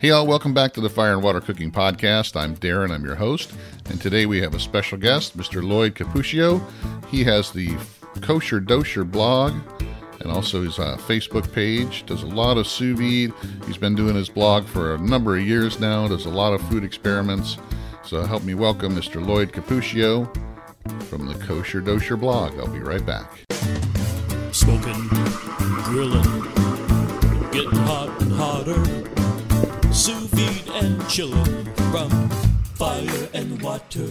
Hey, all, welcome back to the Fire and Water Cooking Podcast. I'm Darren, I'm your host, and today we have a special guest, Mr. Lloyd Cupiccia. He has the Kosher Dosher blog and also his uh, Facebook page. Does a lot of sous vide. He's been doing his blog for a number of years now, does a lot of food experiments. So help me welcome Mr. Lloyd Cupiccia from the Kosher Dosher blog. I'll be right back. Smoking, grilling, vide from fire and water.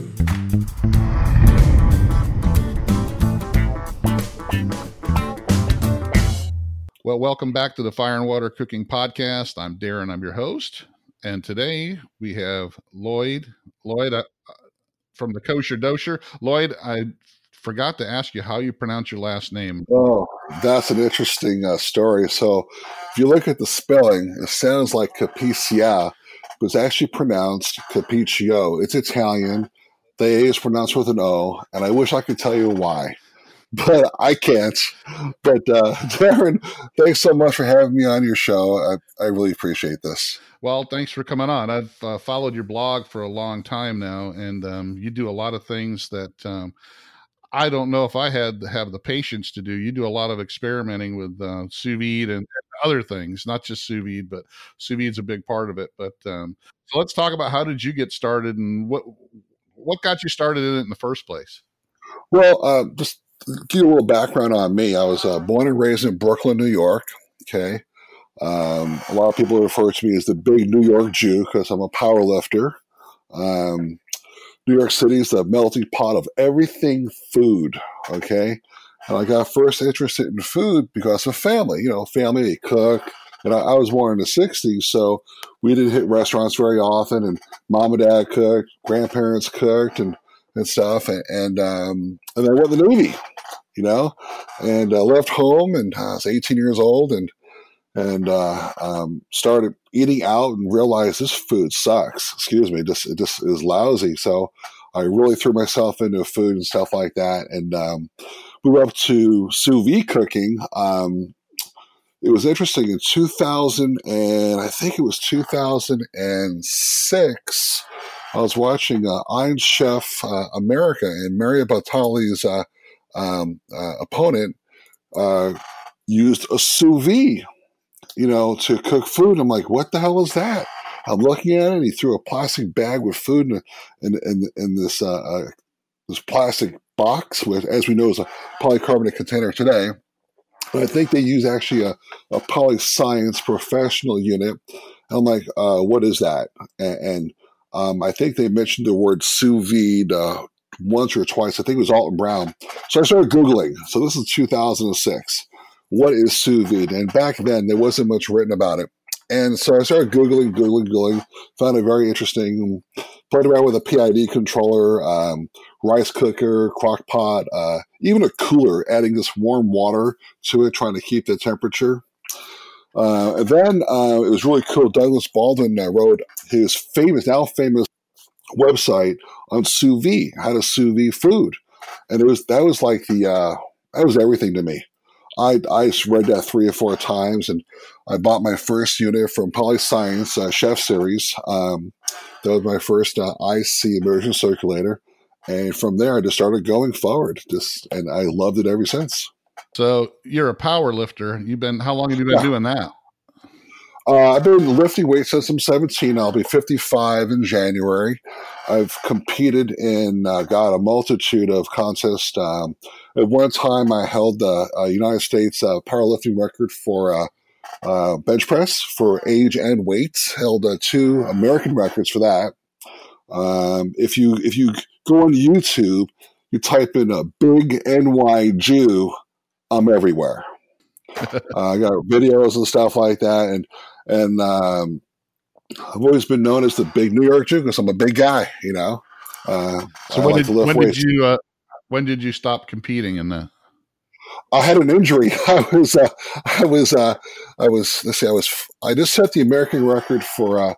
Well, welcome back to the Fire and Water Cooking Podcast. I'm Darren, I'm your host. And today we have Lloyd. Lloyd uh, from the Kosher Dosher. Lloyd, I forgot to ask you how you pronounce your last name. Oh, that's an interesting uh, story. So, if you look at the spelling, it sounds like Capicia, it's actually pronounced Capiccio. It's Italian. The A is pronounced with an O, and I wish I could tell you why, but I can't. But uh, Darren, thanks so much for having me on your show. I, I really appreciate this. Well, thanks for coming on. I've uh, followed your blog for a long time now, and um, you do a lot of things that um, I don't know if I had have the patience to do. You do a lot of experimenting with uh, sous vide and, other things, not just sous vide, but sous vide is a big part of it. But um, so let's talk about how did you get started and what what got you started in it in the first place? Well, uh, just give you a little background on me. I was uh, born and raised in Brooklyn, New York. Okay. Um, a lot of people refer to me as the big New York Jew because I'm a power lifter. Um, New York City is the melting pot of everything food. Okay. And I got first interested in food because of family. You know, family, cook. And I, I was born in the 60s, so we didn't hit restaurants very often. And mom and dad cooked, grandparents cooked, and, and stuff. And, and, um, and I went to the Navy, you know, and uh, left home. And I was 18 years old and and uh, um, started eating out and realized this food sucks. Excuse me, just it just is lousy. So I really threw myself into food and stuff like that, and um, were up to sous vide cooking. Um, it was interesting in 2000 and I think it was 2006. I was watching uh, Iron Chef uh, America and Mario Batali's uh, um, uh, opponent uh, used a sous vide you know, to cook food. I'm like, what the hell is that? I'm looking at it. he threw a plastic bag with food in in, in, in this uh, this plastic box, which, as we know, is a polycarbonate container today. But I think they use actually a, a PolyScience professional unit. I'm like, uh, what is that? And, and um, I think they mentioned the word sous vide uh, once or twice. I think it was Alton Brown. So I started Googling. So this is 2006 what is sous vide? And back then, there wasn't much written about it. And so I started Googling, Googling, Googling, found it very interesting. Played around with a PID controller, um, rice cooker, crock pot, uh, even a cooler, adding this warm water to it, trying to keep the temperature. Uh, and then uh, it was really cool. Douglas Baldwin uh, wrote his famous, now famous website on sous vide, how to sous vide food. And it was that was like the uh, that was everything to me. I, I read that three or four times, and I bought my first unit from PolyScience uh, Chef Series. Um, that was my first uh, IC immersion circulator, and from there I just started going forward. Just and I loved it ever since. So you're a power lifter. You've been how long have you been yeah. doing that? Uh, I've been lifting weights since I'm 17. I'll be 55 in January. I've competed in, uh, got a multitude of contests. Um, at one time, I held the uh, United States uh, powerlifting record for uh, uh, bench press for age and weight. Held two American records for that. Um, if you if you go on YouTube, you type in a big NY Jew, I'm everywhere. I got videos and stuff like that, and and um, I've always been known as the big New York Jew because I'm a big guy, you know. Uh, so when, like did, when did, you uh, when did you stop competing in the? I had an injury. I was uh, I was uh, I was let's see I was I just set the American record for uh,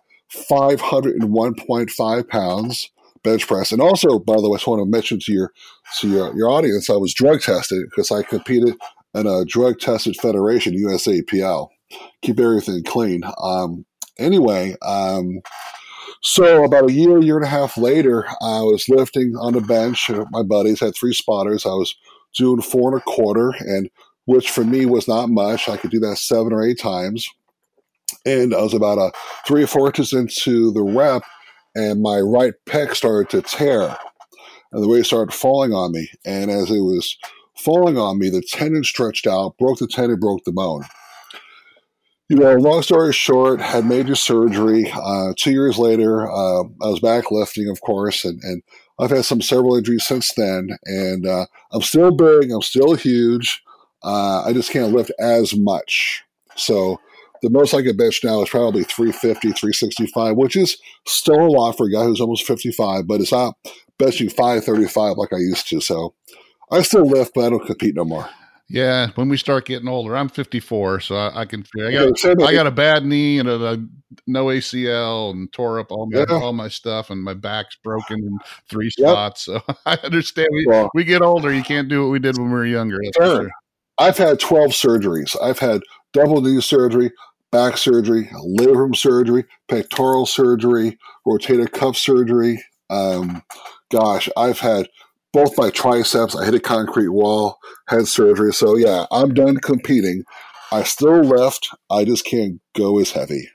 501.5 pounds bench press, and also by the way, I just want to mention to your to your, your audience, I was drug tested because I competed in a drug tested federation, USAPL keep everything clean. Um, anyway, um, so about a year, year and a half later, I was lifting on the bench. My buddies had three spotters. I was doing four and a quarter, and which for me was not much. I could do that seven or eight times. And I was about a three or four inches into the rep, and my right pec started to tear. And the weight started falling on me. And as it was falling on me, the tendon stretched out, broke the tendon, broke the bone you know, long story short, had major surgery. Uh, two years later, uh, I was back lifting, of course, and, and I've had some several injuries since then. And uh, I'm still big, I'm still huge. Uh, I just can't lift as much. So the most I can bench now is probably 350, 365, which is still a lot for a guy who's almost 55, but it's not benching 535 like I used to. So I still lift, but I don't compete no more. Yeah, when we start getting older, I'm 54, so I, I can. I got, I got a bad knee and a, a, no ACL and tore up all my yeah. all my stuff, and my back's broken in three spots. Yep. So I understand. We, well, we get older, you can't do what we did when we were younger. Sure. I've had 12 surgeries. I've had double knee surgery, back surgery, labrum surgery, pectoral surgery, rotator cuff surgery. Um, gosh, I've had both my triceps. I hit a concrete wall, had surgery. So yeah, I'm done competing. I still lift. I just can't go as heavy.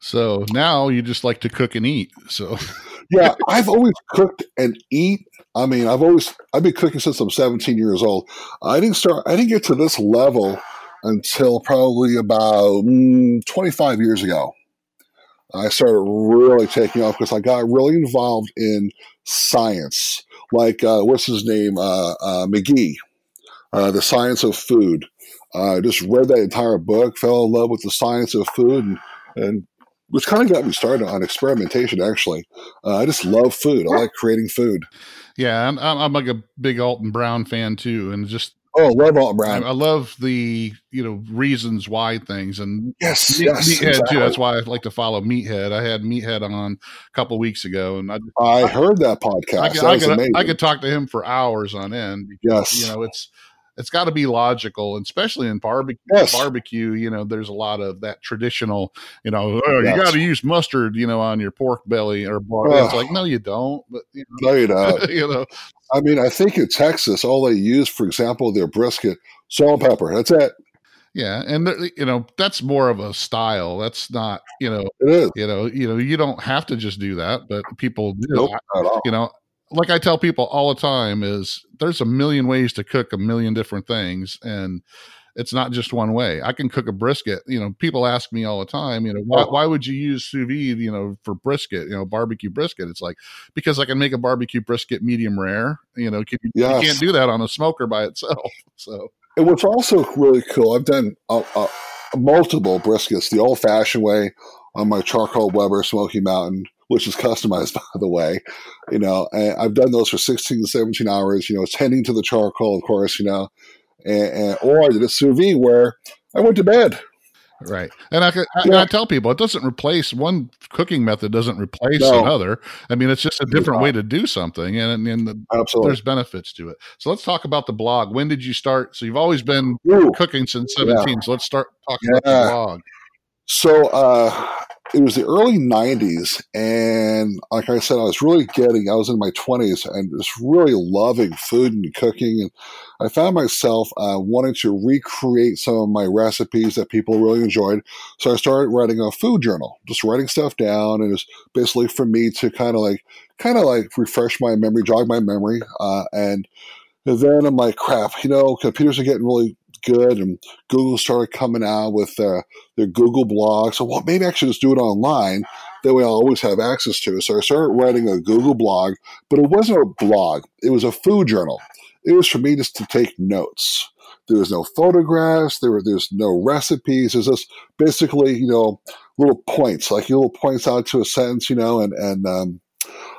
So now you just like to cook and eat. So yeah, I've always cooked and eat. I mean, I've always I've been cooking since I'm 17 years old. I didn't start. I didn't get to this level until probably about mm, 25 years ago. I started really taking off because I got really involved in science like uh, what's his name, uh, uh, McGee, uh, The Science of Food. I just read that entire book, fell in love with the science of food, and, and which kind of got me started on experimentation. Actually, uh, I just love food. I like creating food. Yeah, I'm, I'm like a big Alton Brown fan too, and just Oh, love Alton Brown. I, I, love the you know reasons why things and yes, Meat, yes Meathead exactly. too. That's why I like to follow Meathead. I had Meathead on a couple weeks ago, and I, I, I heard that podcast. I could, that I, could, I could talk to him for hours on end. Because, yes, you know it's it's got to be logical, and especially in barbecue. Yes. Barbecue, you know, there's a lot of that traditional. You know, oh, yes. you got to use mustard, you know, on your pork belly or bar. It's like no, you don't. But you know, no, you don't. you know, I mean, I think in Texas, all they use, for example, their brisket, salt and pepper. That's it. Yeah, and you know that's more of a style. That's not you know it is. You know you know you don't have to just do that, but people do. Nope, you know, like I tell people all the time is there's a million ways to cook a million different things, and it's not just one way. I can cook a brisket. You know, people ask me all the time, you know, why, why would you use sous vide, you know, for brisket, you know, barbecue brisket? It's like, because I can make a barbecue brisket medium rare, you know, can, yes. you can't do that on a smoker by itself. So, and what's also really cool, I've done uh, uh, multiple briskets the old fashioned way on my charcoal Weber Smoky Mountain, which is customized by the way. You know, I've done those for 16 to 17 hours, you know, tending to the charcoal, of course, you know, and, and, or I did a sous vide where I went to bed. Right, and I, I, yeah. I, tell people it doesn't replace one cooking method doesn't replace no. another. I mean, it's just a different way to do something, and and the, Absolutely. there's benefits to it. So let's talk about the blog. When did you start? So you've always been Ooh. cooking since seventeen. Yeah. So let's start talking about the blog. So uh, it was the early 90s and like i said i was really getting i was in my 20s and just really loving food and cooking and i found myself uh, wanting to recreate some of my recipes that people really enjoyed. So i started writing a food journal just writing stuff down and it was basically for me to kind of like kind of like refresh my memory jog my memory uh, and then I'm like, crap, you know, computers are getting really good, and Google started coming out with uh, their Google blog. So, well, maybe I should just do it online. That way, I'll always have access to. So, I started writing a Google blog, but it wasn't a blog; it was a food journal. It was for me just to take notes. There was no photographs. There were there's no recipes. There's just basically, you know, little points, like little points out to a sentence, you know, and and um,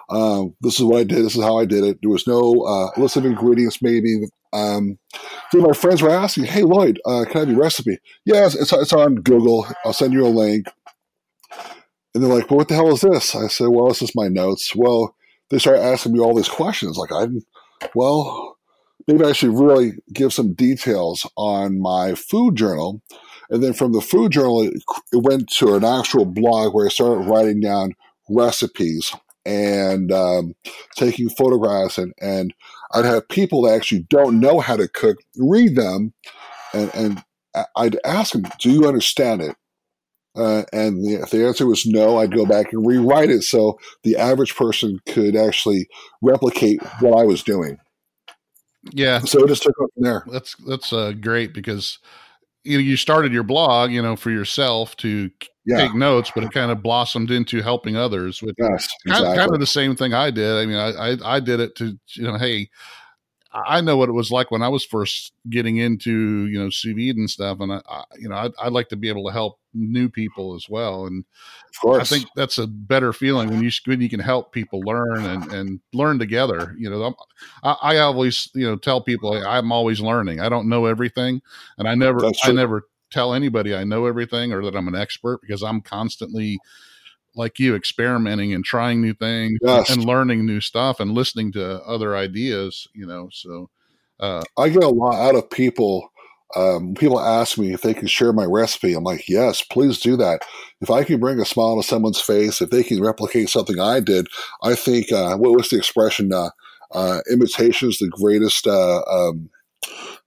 um, this is what I did. This is how I did it. There was no uh, list of ingredients, maybe. Um, so my friends were asking, "Hey Lloyd, uh, can I have your recipe?" Yes, it's it's on Google. I'll send you a link. And they're like, "Well, what the hell is this?" I said, "Well, this is my notes." Well, they started asking me all these questions. Like, I, well, maybe I should really give some details on my food journal. And then from the food journal, it went to an actual blog where I started writing down recipes and um, taking photographs and, and I'd have people that actually don't know how to cook read them and, and I'd ask them, do you understand it? Uh, and the, if the answer was no, I'd go back and rewrite it so the average person could actually replicate what I was doing. Yeah. So it just took off from there. That's that's uh, great because you know, you started your blog, you know, for yourself to Yeah. take notes, but it kind of blossomed into helping others. Which Yes, kind, exactly. kind of the same thing I did. I mean, I, I I did it to you know, hey, I know what it was like when I was first getting into you know sous vide and stuff, and I, I you know I'd, I'd like to be able to help new people as well, and of course. I think that's a better feeling when you when you can help people learn and, and learn together. You know, I'm- I, I always you know tell people I'm always learning. I don't know everything, and I never I never tell anybody I know everything or that I'm an expert because I'm constantly like you experimenting and trying new things Yes. and learning new stuff and listening to other ideas. You know, so uh, I get a lot out of people. Um, people ask me if they can share my recipe. I'm like, yes, please do that. If I can bring a smile to someone's face, if they can replicate something I did, I think, uh, what was the expression? Uh, uh, imitation is the greatest. Uh, um,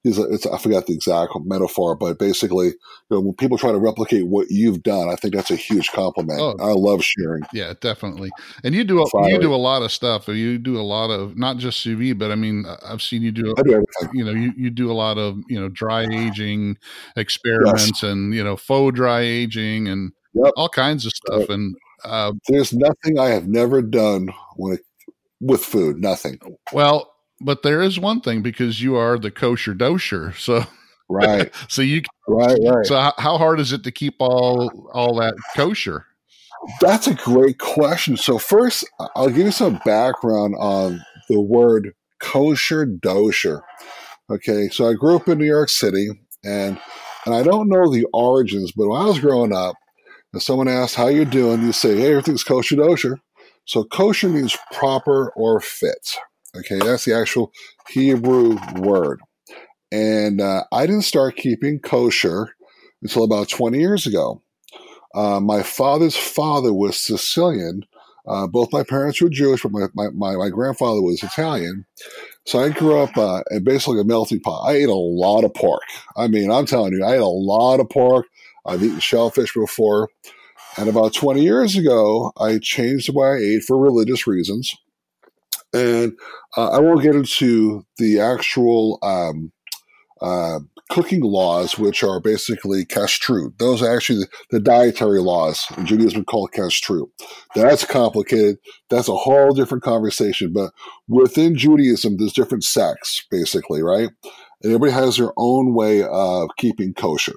it's, I forgot the exact metaphor, but basically, you know, when people try to replicate what you've done, I think that's a huge compliment. Oh. I love sharing. Yeah, definitely. And you do a, you do a lot of stuff. You do a lot of not just CV, but I mean, I've seen you do. I do everything. You know, you, you do a lot of you know dry aging experiments and you know faux dry aging and Yep. all kinds of stuff. And uh, There's nothing I have never done when it, with food. Nothing. well, but there is one thing because you are the kosher dosher, so Right. so you right. Right. so how, hard is it to keep all all that kosher? That's a great question. So first, I'll give you some background on the word kosher dosher. Okay, so I grew up in New York City, and and I don't know the origins, but when I was growing up, and someone asked how you doing, you say, "Hey, everything's kosher dosher." So kosher means proper or fit. Okay, that's the actual Hebrew word. And uh, I didn't start keeping kosher until about 20 years ago. Uh, my father's father was Sicilian. Uh, both my parents were Jewish, but my, my, my, my grandfather was Italian. So I grew up uh, basically a melting pot. I ate a lot of pork. I mean, I'm telling you, I ate a lot of pork. I've eaten shellfish before. And about 20 years ago, I changed the way I ate for religious reasons. And uh, I won't get into the actual um, uh, cooking laws, which are basically kashrut. Those are actually the, the dietary laws in Judaism called kashrut. That's complicated. That's a whole different conversation. But within Judaism, there's different sects, basically, right? And everybody has their own way of keeping kosher.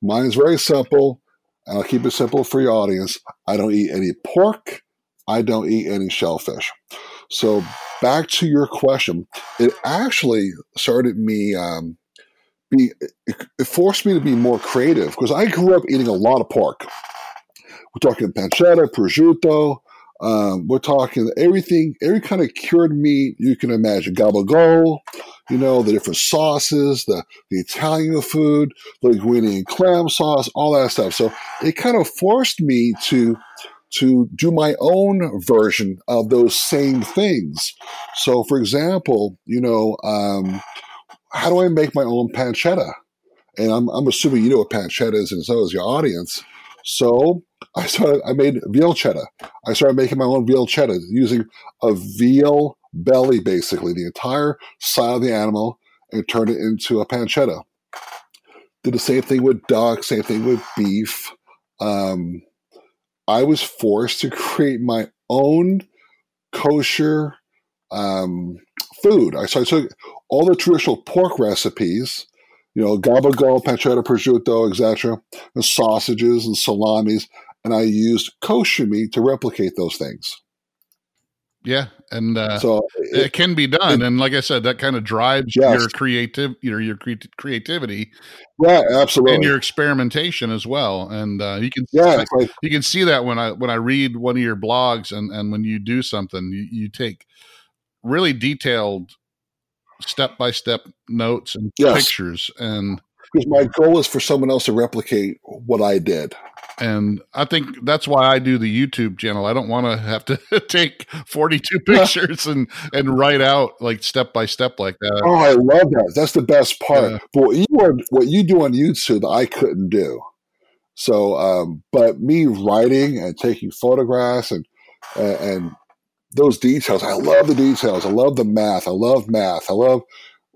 Mine's very simple, and I'll keep it simple for your audience. I don't eat any pork. I don't eat any shellfish. So back to your question, it actually started me um, be it, forced me to be more creative because I grew up eating a lot of pork. We're talking pancetta, prosciutto. Um, we're talking everything, every kind of cured meat you can imagine. Gabagol, you know, the different sauces, the, the Italian food, linguine and clam sauce, all that stuff. So it kind of forced me to to do my own version of those same things. So, for example, you know, um, how do I make my own pancetta? And I'm, I'm assuming you know what pancetta is, and so is your audience. So I started. I made veal cheddar. I started making my own veal cheddar using a veal belly, basically the entire side of the animal, and turned it into a pancetta. Did the same thing with duck. Same thing with beef. Um, I was forced to create my own kosher um, food. So I took all the traditional pork recipes, you know, gabagool, pancetta, prosciutto, etc., and sausages and salamis, and I used kosher meat to replicate those things. Yeah, and uh, So it, can be done, and like I said, that kind of drives Yes. your creative, your your cre- creativity yeah, absolutely. and your experimentation as well. And uh, you can yeah, it's like you can see that when I when I read one of your blogs and and when you do something, you, you take really detailed step by step notes and Yes. pictures and because my goal is for someone else to replicate what I did. And I think that's why I do the YouTube channel. I don't want to have to take 42 pictures and, and write out like step by step like that. Oh, I love that. That's the best part. Yeah. But what you are, what you do on YouTube, I couldn't do. So, um, but me writing and taking photographs and and, and those details, I love the details. I love the math. I love math. I love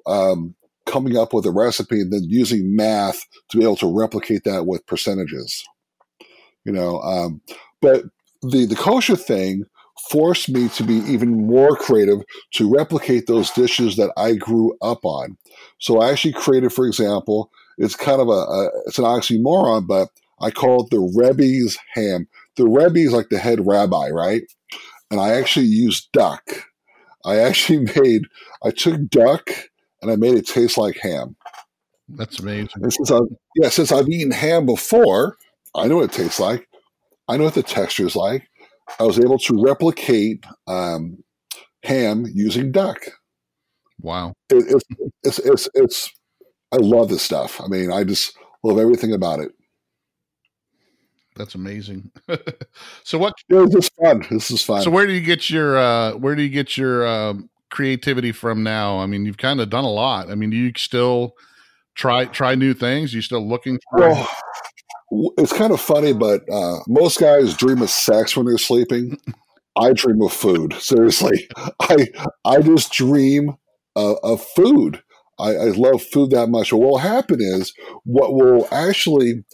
um, coming up with a recipe and then using math to be able to replicate that with percentages. You know, um, but the the kosher thing forced me to be even more creative to replicate those dishes that I grew up on. So I actually created, for example, it's kind of a, a it's an oxymoron, but I call it the Rebbe's ham. The Rebbe is like the head rabbi, right? And I actually used duck. I actually made I took duck and I made it taste like ham. That's amazing. And since I've yeah, since I've eaten ham before, I know what it tastes like. I know what the texture is like. I was able to replicate um, ham using duck. Wow. It, it's, it's it's it's I love this stuff. I mean, I just love everything about it. That's amazing. so what It was just fun. This is fun. so where do you get your uh where do you get your um creativity from now? I mean, you've kind of done a lot. I mean, do you still try try new things? you still looking for Well, it's kind of funny, but uh, most guys dream of sex when they're sleeping. I dream of food. Seriously, I I just dream of, of food. I, I love food that much. What will happen is what will actually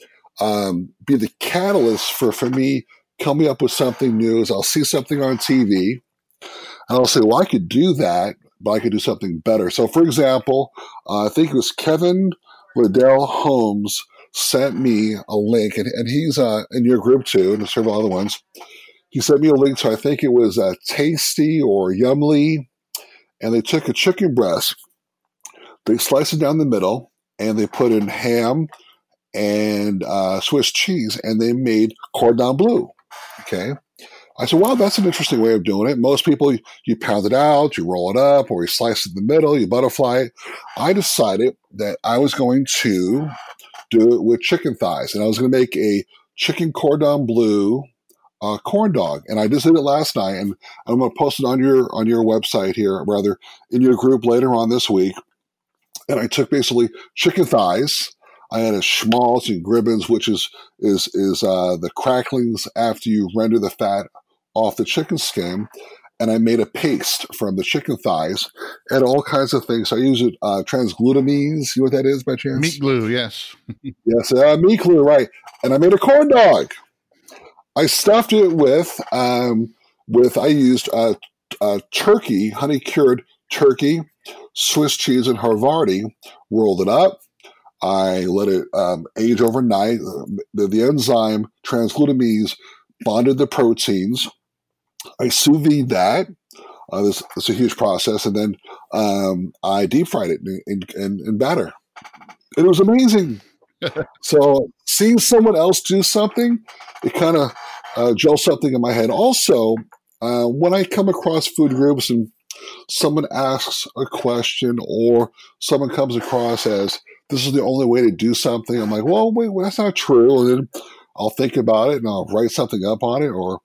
um, be the catalyst for for me coming up with something new is I'll see something on TV and I'll say, well, I could do that, but I could do something better. So, for example, uh, I think it was Kevin Liddell Holmes sent me a link, and, and he's uh, in your group too, and several other ones. He sent me a link to, I think it was uh, Tasty or Yummly, and they took a chicken breast, they sliced it down the middle, and they put in ham and uh, Swiss cheese, and they made cordon bleu. Okay. I said, wow, that's an interesting way of doing it. Most people, you pound it out, you roll it up, or you slice it in the middle, you butterfly it. I decided that I was going to do it with chicken thighs, and I was going to make a chicken cordon bleu uh, corn dog. And I just did it last night, and I'm going to post it on your on your website here, rather in your group later on this week. And I took basically chicken thighs. I had a schmaltz and gribenes, which is is is uh, the cracklings after you render the fat off the chicken skin, and I made a paste from the chicken thighs and all kinds of things. So I use it uh, transglutaminase. You know what that is by chance? meat glue? Yes. Yes, uh, meat glue, right? And I made a corn dog. I stuffed it with um, with I used uh, uh, turkey, honey cured turkey, Swiss cheese, and Havarti. Rolled it up. I let it um, age overnight. The, the enzyme transglutaminase bonded the proteins. I sous vide that. Uh, this, it's a huge process, and then um, I deep fried it in, in, in, in batter. It was amazing. so seeing someone else do something, it kind of uh, jolts something in my head. Also, uh, when I come across food groups and someone asks a question or someone comes across as this is the only way to do something, I'm like, well, wait, well, that's not true. And then I'll think about it and I'll write something up on it or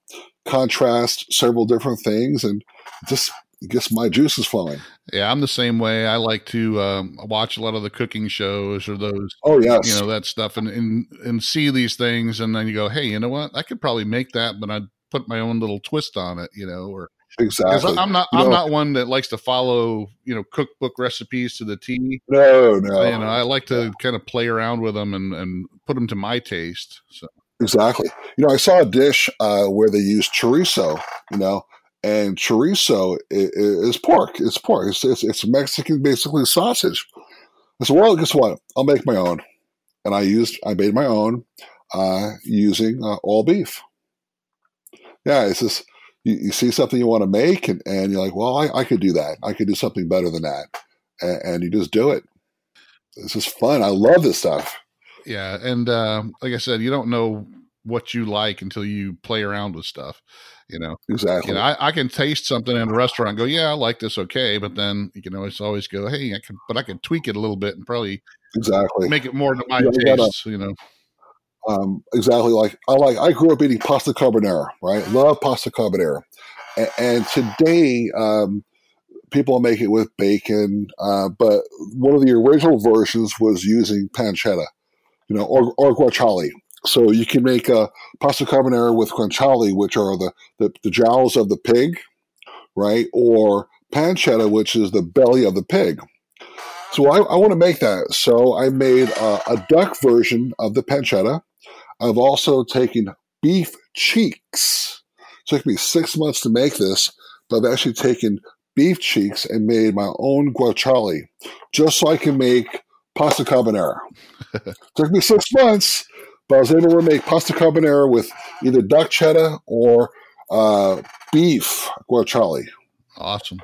contrast several different things and just gets my juices flowing. Yeah, I'm the same way. I like to um, watch a lot of the cooking shows or those, Oh yes, you know, that stuff, and, and and see these things, and then you go, hey, you know what? I could probably make that, but I'd put my own little twist on it, you know, or exactly. I'm not You I'm know- not one that likes to follow you know cookbook recipes to the T. no, no, You know, I like to kind of play around with them and and put them to my taste. So Exactly. You know, I saw a dish uh, where they use chorizo. You know, and chorizo is, is pork. It's pork. It's, it's it's Mexican, basically sausage. I said, well, guess what? I'll make my own, and I used I made my own uh, using uh, all beef. Yeah, it's just you, you see something you want to make, and, and you're like, well, I, I could do that. I could do something better than that, and, and you just do it. This is fun. I love this stuff. Yeah, and uh, like I said, you don't know what you like until you play around with stuff. You know, Exactly. you know, I, I can taste something in a restaurant, and go, yeah, I like this, okay, but then you can always always go, hey, I can, but I can tweak it a little bit and probably exactly. make it more to my Yeah, I gotta- taste. You know, um, exactly like I like. I grew up eating pasta carbonara, right? Love pasta carbonara, and, and today um, people make it with bacon, uh, but one of the original versions was using pancetta, you know, or, or guanciale. So you can make a pasta carbonara with guanciale, which are the, the the jowls of the pig, right? Or pancetta, which is the belly of the pig. So I, I want to make that. So I made a, a duck version of the pancetta. I've also taken beef cheeks. It took me six months to make this, but I've actually taken beef cheeks and made my own guanciale just so I can make pasta carbonara. took me six months, but I was able to make pasta carbonara with either duck cheddar or uh, beef guanciale. awesome.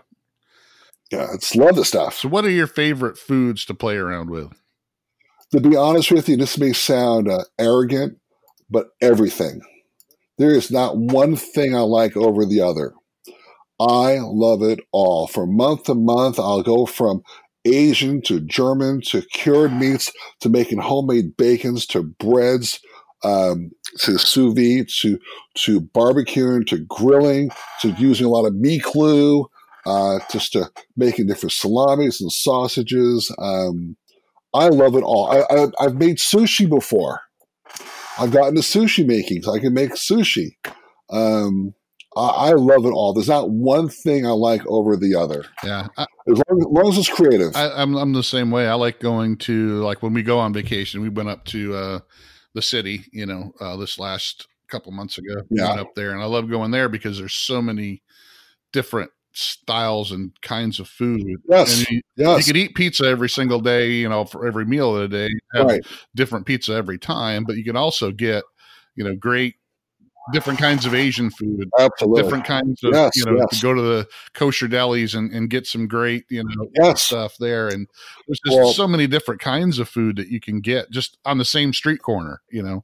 Yeah, it's love the stuff. So, what are your favorite foods to play around with? to be honest with you, this may sound uh, arrogant, but everything. There is not one thing I like over the other. I love it all. From month to month, I'll go from Asian to German to cured meats to making homemade bacons to breads um, to sous vide to to barbecuing to grilling to using a lot of meat glue uh, just to making different salamis and sausages. Um, I love it all. I, I, I've made sushi before. I've gotten to sushi making, so I can make sushi. Um, I, I love it all. There's not one thing I like over the other, Yeah, I, as long as, long as it's creative. I, I'm I'm the same way. I like going to like when we go on vacation. We went up to uh, the city, you know, uh, this last couple months ago. Yeah. up there, and I love going there because there's so many different styles and kinds of food. yes, And you, you could eat pizza every single day, you know, for every meal of the day. Right. different pizza every time, but you can also get, you know, great different kinds of Asian food, Absolutely. different kinds of, Yes, you know, yes. go to the kosher delis and, and get some great, you know, Yes. stuff there. And there's just Well- so many different kinds of food that you can get just on the same street corner, you know.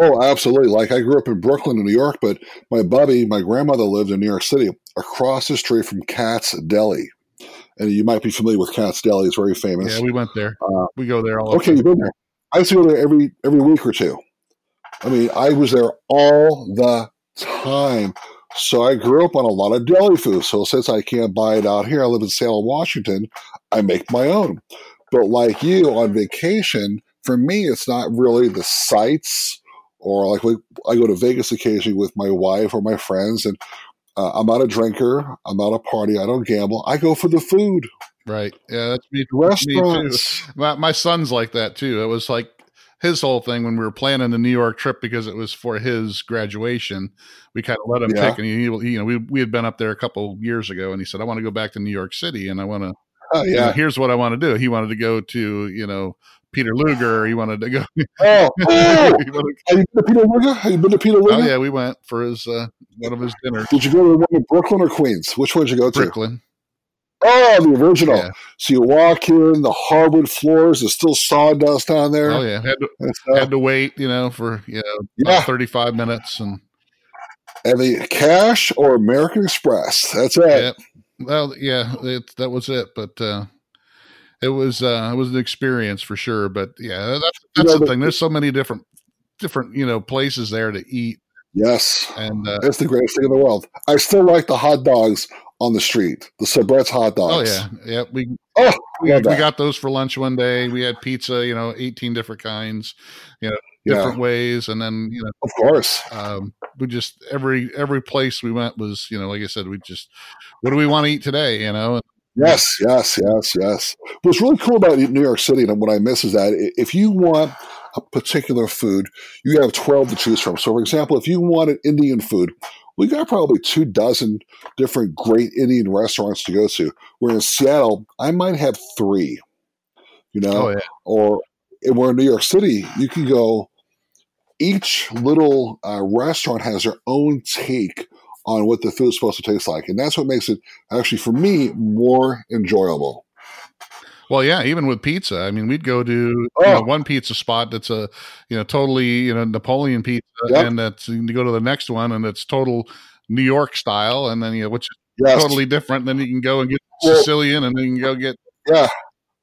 Oh, absolutely. Like I grew up in Brooklyn, in New York, but my buddy, my grandmother lived in New York City, across the street from Katz Deli. And you might be familiar with Katz Deli; it's very famous. Yeah, we went there. Uh, we go there all the Okay, you've been there. I used to go there every every week or two. I mean, I was there all the time. So I grew up on a lot of deli food. So since I can't buy it out here, I live in Salem, Washington. I make my own. But like you on vacation, for me, it's not really the sights or like we, I go to Vegas occasionally with my wife or my friends, and uh, I'm not a drinker. I'm not a party. I don't gamble. I go for the food, Right. Yeah, that's me, me too. restaurants. My, my son's like that too. It was like his whole thing when we were planning the New York trip because it was for his graduation. We kind of let him Yeah. pick, and he, you know, we we had been up there a couple years ago, and he said, "I want to go back to New York City, and I want to, Oh, you know, yeah. here's what I want to do." He wanted to go to, you know, Peter Luger. He wanted to go. Oh, oh, have you been to Peter Luger? Have you been to Peter Luger? oh yeah, we went for his uh, one of his dinners. Did you go to the one in Brooklyn or Queens? Which one did you go to? Brooklyn. Oh, the original. Yeah. So you walk in, the hardwood floors, there's still sawdust on there. Oh yeah. Had to, had to wait, you know, for you know Yeah. thirty five minutes and. and the cash or American Express. That's it. Yeah. Well, yeah, it, that was it. But uh, it was uh, it was an experience for sure. But yeah, that's You that's know, the the- thing. There's so many different different you know places there to eat, Yes. and uh, That's the greatest thing in the world. I still like the hot dogs on the street, the Sabrett's hot dogs. oh yeah, yeah, we Oh, we, we got those for lunch one day. We had pizza, you know, 18 different kinds, you know, different ways, and then you know of course. um, we just every every place we went was you know like I said we just what do we want to eat today you know Yes, yes, yes, yes. What's really cool about New York City and what I miss is that if you want a particular food, you have 12 to choose from. So, for example, if you wanted Indian food, we got probably two dozen different great Indian restaurants to go to. Where in Seattle, I might have three, you know, oh yeah or where in New York City, you can go, each little uh, restaurant has their own take on what the food is supposed to taste like. And that's what makes it actually, for me, more enjoyable. Well, yeah, even with pizza. I mean, we'd go to you Oh. know, one pizza spot that's a you know totally you know Napoleon pizza, Yep. and that's you go to the next one and it's total New York style, and then you know which is Yes. totally different. Then you can go and get Well- Sicilian, and then you can go get Yeah.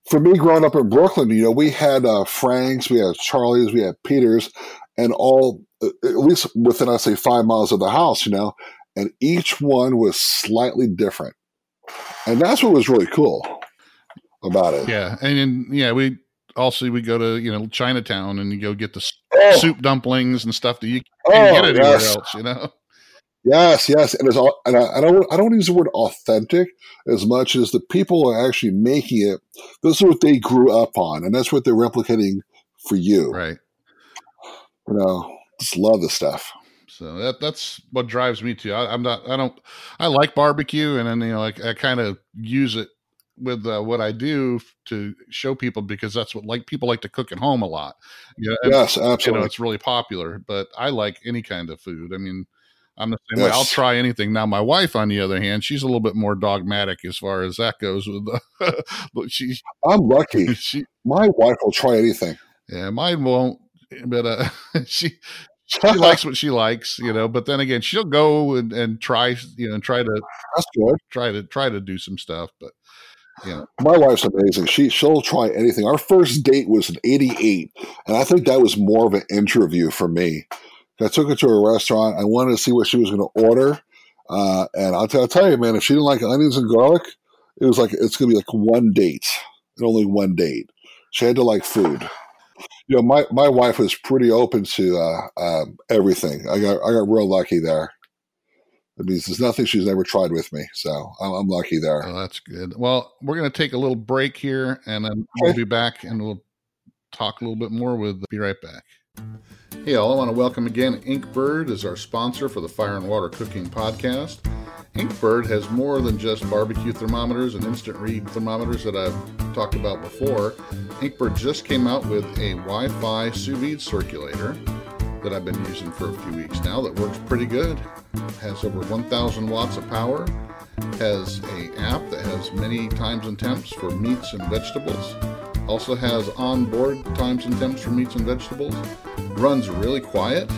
for me, growing up in Brooklyn, you know, we had uh, Frank's, we had Charlie's, we had Peter's, and all uh, at least within I say five miles of the house, you know, and each one was slightly different, and that's what was really cool about it. Yeah, and then, yeah, we also we go to you know Chinatown and you go get the oh. soup dumplings and stuff that you can't oh, get anywhere yes. else. You know. Yes, yes, and it's all, and I, I, don't I don't use the word authentic as much as the people are actually making it. This is what they grew up on, and that's what they're replicating for you. Right. You know, just love the stuff. So that that's what drives me too. I, am not. I don't. I like barbecue, and then you know, like I kind of use it with uh, what I do to show people because that's what like people like to cook at home a lot. Yeah, yes, absolutely. You know, it's really popular. But I like any kind of food. I mean I'm the same yes. way. I'll try anything. Now, my wife, on the other hand, she's a little bit more dogmatic as far as that goes. With the, but she, I'm lucky. She, my wife will try anything. Yeah, mine won't. But uh, she she likes what she likes, you know. But then again, she'll go and, and try, you know, try to. Try to try to do some stuff, but know. My wife's amazing. She she'll try anything. Our first date was in '88, and I think that was more of an interview for me I took her to a restaurant. I wanted to see what she was going to order. Uh, and I'll, t- I'll tell you, man, if she didn't like onions and garlic, it was like, it's going to be like one date and only one date. She had to like food. You know, my, my wife was pretty open to uh, um, everything. I got I got real lucky there. It means there's nothing she's never tried with me, so I'm, I'm lucky there. Oh, that's good. Well, we're going to take a little break here, and then we'll be back, and we'll talk a little bit more. With be right back. Hey, all, I want to welcome again Inkbird as our sponsor for the Fire and Water Cooking Podcast. Inkbird has more than just barbecue thermometers and instant read thermometers that I've talked about before. Inkbird just came out with a Wi Fi sous vide circulator that I've been using for a few weeks now that works pretty good. Has over 1,000 watts of power, has a app that has many times and temps for meats and vegetables also has onboard times and temps for meats and vegetables. Runs really quiet.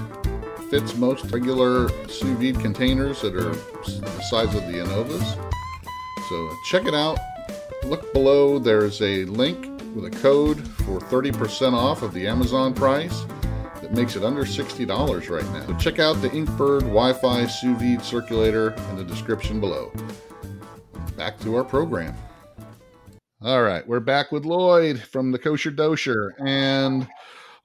Fits most regular sous vide containers that are the size of the Anovas. So uh, check it out. Look below, there's a link with a code for 30% off of the Amazon price makes it under $60 right now. So check out the Inkbird Wi Fi sous vide circulator in the description below. Back to our program. All right, we're back with Lloyd from the Kosher Dosher, and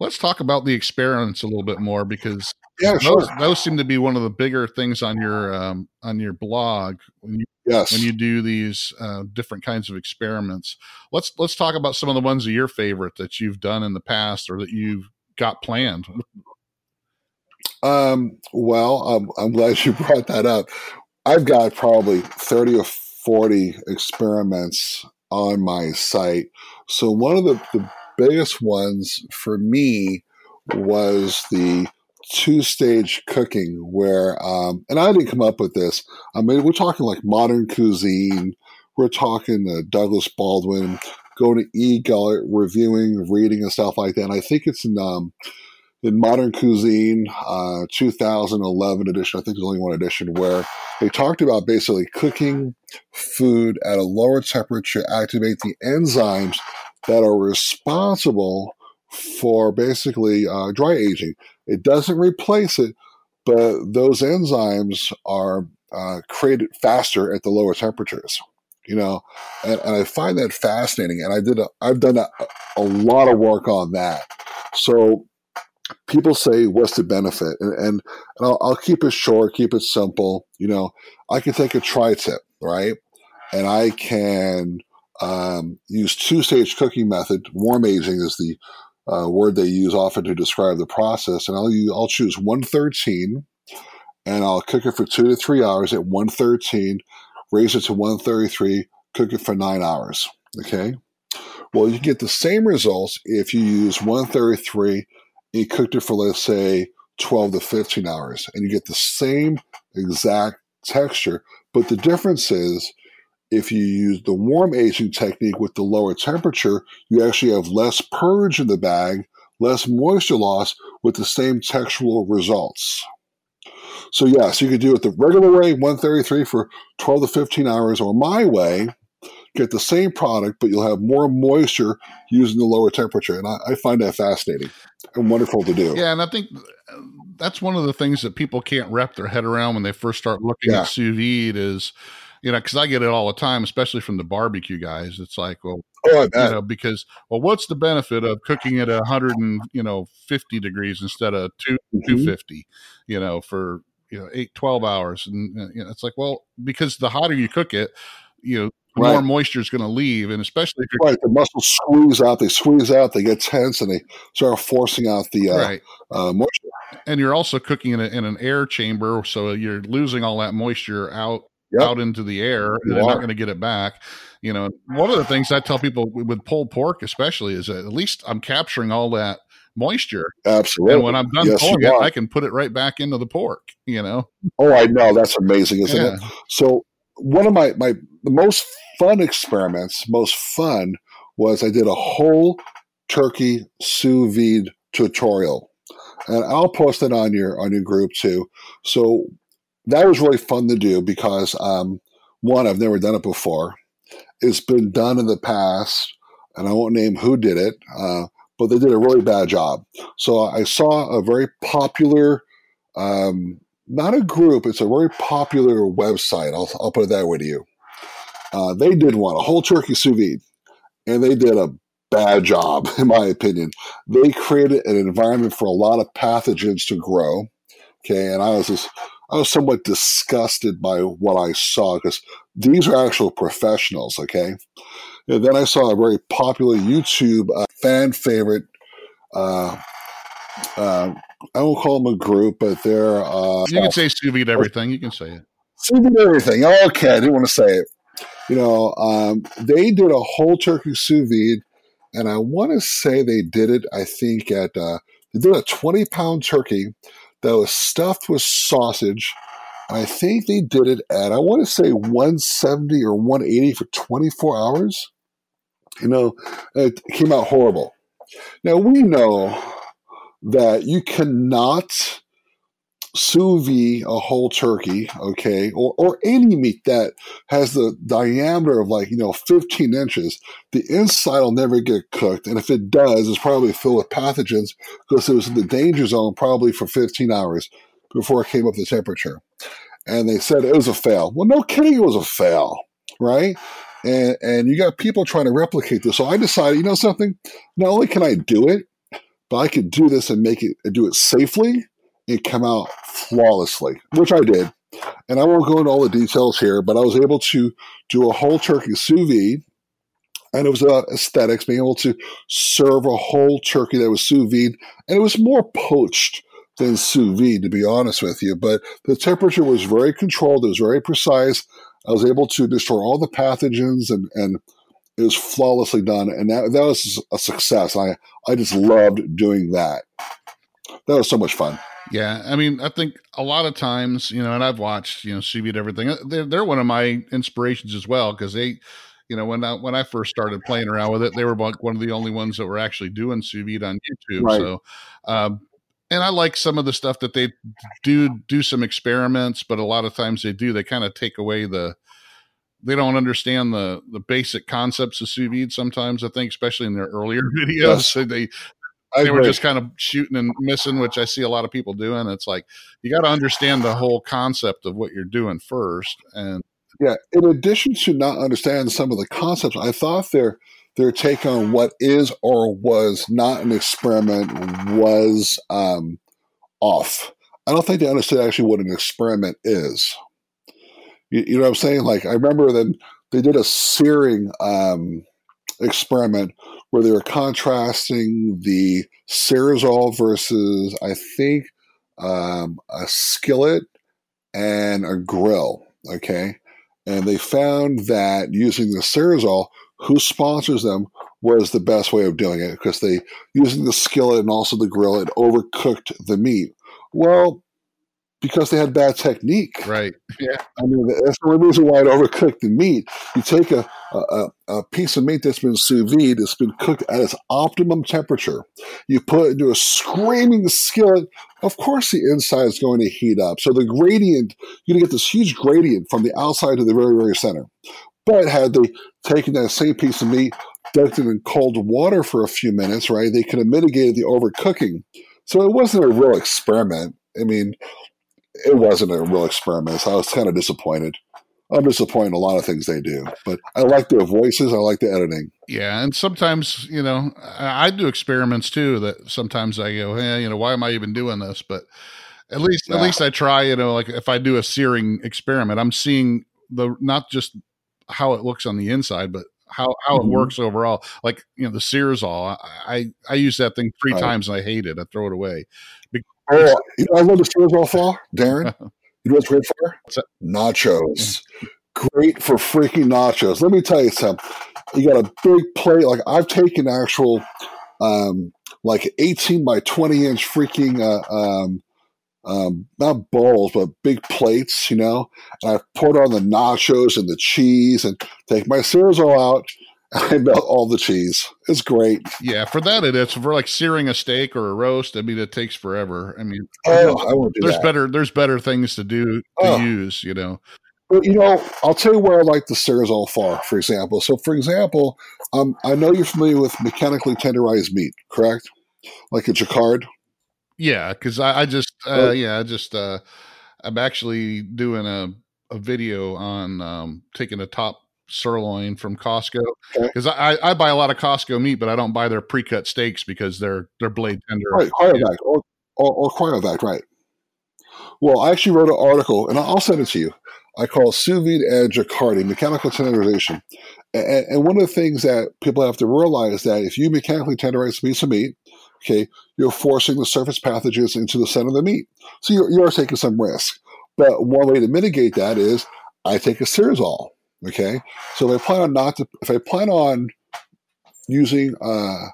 let's talk about the experiments a little bit more because yeah, those, sure. those seem to be one of the bigger things on your um, on your blog when you yes. when you do these uh, different kinds of experiments. Let's let's talk about some of the ones of your favorite that you've done in the past or that you've got planned. Um, well, I'm, I'm glad you brought that up. I've got probably 30 or 40 experiments on my site. So one of the, the biggest ones for me was the two stage cooking where um, and i didn't come up with this i mean we're talking like modern cuisine we're talking uh, douglas baldwin going to e gullet reviewing reading and stuff like that and i think it's in um, in modern cuisine uh, 2011 edition i think there's only one edition where they talked about basically cooking food at a lower temperature activate the enzymes that are responsible for basically uh, dry aging. It doesn't replace it, but those enzymes are uh, created faster at the lower temperatures. You know, and, and I find that fascinating. And I did a, I've done a, a lot of work on that. So people say, what's the benefit? And, and, and I'll, I'll, keep it short, keep it simple. You know, I can take a tri tip, right? And I can um, use two stage cooking method. Warm aging is the uh, word they use often to describe the process. And I'll, use, I'll choose 113 and I'll cook it for two to three hours at 113, raise it to 133, cook it for nine hours. Okay. Well, you get the same results if you use 133 you cooked it for, let's say, 12 to 15 hours, and you get the same exact texture. But the difference is if you use the warm aging technique with the lower temperature, you actually have less purge in the bag, less moisture loss with the same textual results. So, yes, you could do it the regular way, 133 for 12 to 15 hours, or my way, get the same product, but you'll have more moisture using the lower temperature. And I, I find that fascinating and wonderful to do. Yeah, and I think that's one of the things that people can't wrap their head around when they first start looking Yeah. at sous vide is, you know, because I get it all the time, especially from the barbecue guys. It's like, well, Oh, I you know, because well, what's the benefit of cooking at a hundred and you know fifty degrees instead of two Mhm. two fifty, you know, for you know eight twelve hours, and uh, you know, it's like, well, because the hotter you cook it, you know, the more moisture is going to leave, and especially if you're Right, the muscles squeeze out. They squeeze out. They get tense, and they start forcing out the uh, right. uh, moisture. and you're also cooking in, a, in an air chamber, so you're losing all that moisture out Yep. out into the air, You they're not going to get it back. You know, one of the things I tell people with pulled pork, especially, is that at least I'm capturing all that moisture, Absolutely. and when I'm done Yes, pulling it. I can put it right back into the pork. You know, Oh, I know. That's amazing, isn't yeah, it? So one of my my the most fun experiments, most fun was I did a whole turkey sous vide tutorial, and I'll post it on your on your group too. So that was really fun to do because um, one I've never done it before. It's been done in the past, and I won't name who did it, uh, but they did a really bad job. So I saw a very popular. Um, not a group. It's a very popular website. I'll, I'll put it that way to you. Uh, they did one, a whole turkey sous vide, and they did a bad job, in my opinion. They created an environment for a lot of pathogens to grow. Okay, and I was just, I was somewhat disgusted by what I saw because these are actual professionals. Okay, and then I saw a very popular YouTube uh, fan favorite. Uh, uh, I won't call them a group, but they're uh, you can say sous vide everything. You can say it. sous vide everything. Okay, I didn't want to say it. You know, um, they did a whole turkey sous vide, and I want to say they did it. I think at uh, they did a twenty pound turkey that was stuffed with sausage. I think they did it at I want to say one seventy or one eighty for twenty four hours. You know, it came out horrible. Now we know that you cannot sous vide a whole turkey, okay, or, or any meat that has the diameter of like, you know, 15 inches, the inside will never get cooked. And if it does, it's probably filled with pathogens because it was in the danger zone probably for 15 hours before it came up to temperature. And they said it was a fail. Well, no kidding, it was a fail, right? And, and you got people trying to replicate this. So I decided, you know something? Not only can I do it, but I could do this and make it and do it safely and come out flawlessly, which I did. And I won't go into all the details here, but I was able to do a whole turkey sous vide. And it was about aesthetics, being able to serve a whole turkey that was sous vide. And it was more poached than sous vide, to be honest with you. But the temperature was very controlled, it was very precise. I was able to destroy all the pathogens and, and it was flawlessly done. And that, that was a success. I, I just loved doing that. That was so much fun. Yeah, I mean, I think a lot of times, you know, and I've watched, you know, sous vide everything. uh, They're, they're one of my inspirations as well because they, you know, when I when I first started playing around with it, they were like one of the only ones that were actually doing sous vide on YouTube. Right. So, um, and I like some of the stuff that they do do some experiments, but a lot of times they do they kind of take away the they don't understand the the basic concepts of sous vide sometimes i think especially in their earlier videos so they I they were just kind of shooting and missing which i see a lot of people doing it's like you got to understand the whole concept of what you're doing first and Yeah, in addition to not understanding some of the concepts, I thought their their take on what is or was not an experiment was um, off. I don't think they understood actually what an experiment is. You, you know what I'm saying? Like I remember them they did a searing um, experiment where they were contrasting the Searzall versus I think um, a skillet and a grill. Okay, and they found that using the Searzall, who sponsors them, was the best way of doing it because they using the skillet and also the grill it overcooked the meat. Well, because they had bad technique. right yeah I mean, that's the only reason why it overcooked the meat. You take a, a, a piece of meat that's been sous vide, it's been cooked at its optimum temperature. You put it into a screaming skillet. Of course, the inside is going to heat up. So the gradient, you're going to get this huge gradient from the outside to the very, very center. But had they taken that same piece of meat, dunked it in cold water for a few minutes, right, they could have mitigated the overcooking. So it wasn't a real experiment. I mean, it wasn't a real experiment. So I was kind of disappointed. I'm disappointed in a lot of things they do, but I like their voices. I like the editing. Yeah, and sometimes you know I do experiments too. That sometimes I go, hey, you know, why am I even doing this? But at least yeah. at least I try. You know, like if I do a searing experiment, I'm seeing the not just how it looks on the inside, but how how mm-hmm. it works overall. Like you know, the Searzall, I I, I use that thing three right. times and I hate it. I throw it away. Because oh, you know, I love the Searzall for Darren. You know what's great for? Nachos. great for freaking nachos. Let me tell you something. You got a big plate. Like I've taken actual, um, like 18 by 20 inch freaking, uh, um, um, not bowls, but big plates, you know. And I put on the nachos and the cheese and take my Searzall out. I melt all the cheese. It's great. Yeah, for that it is. For like searing a steak or a roast, I mean, it takes forever. I mean, oh, I won't do there's that. better there's better things to do to oh. use. You know. But you know, I'll tell you where I like the Searzall far, for example. So, for example, um, I know you're familiar with mechanically tenderized meat, correct? Like a Jacquard. Yeah, because I, I, just, uh, yeah, I just, uh, I'm actually doing a, a video on um, taking a top sirloin from Costco because okay. I, I buy a lot of Costco meat, but I don't buy their pre-cut steaks because they're they're blade tender. Right, cryovac or, or, or cryovac, right? Well, I actually wrote an article, and I'll send it to you. I call sous vide and jacquarding, mechanical tenderization. And, and, one of the things that people have to realize is that if you mechanically tenderize a piece of meat, okay, you're forcing the surface pathogens into the center of the meat. So you're, you're taking some risk. But one way to mitigate that is I take a Searzall. Okay, so if I plan on not to, if I plan on using uh,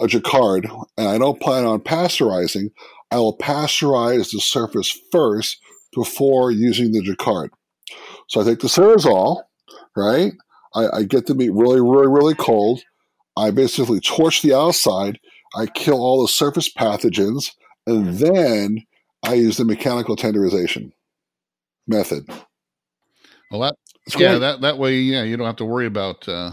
a Jacquard and I don't plan on pasteurizing, I will pasteurize the surface first before using the Jacquard. So I take the Searzall, right? I, I get the meat really, really, really cold. I basically torch the outside. I kill all the surface pathogens, and then I use the mechanical tenderization method. Well, that yeah, that that way, yeah, you don't have to worry about uh,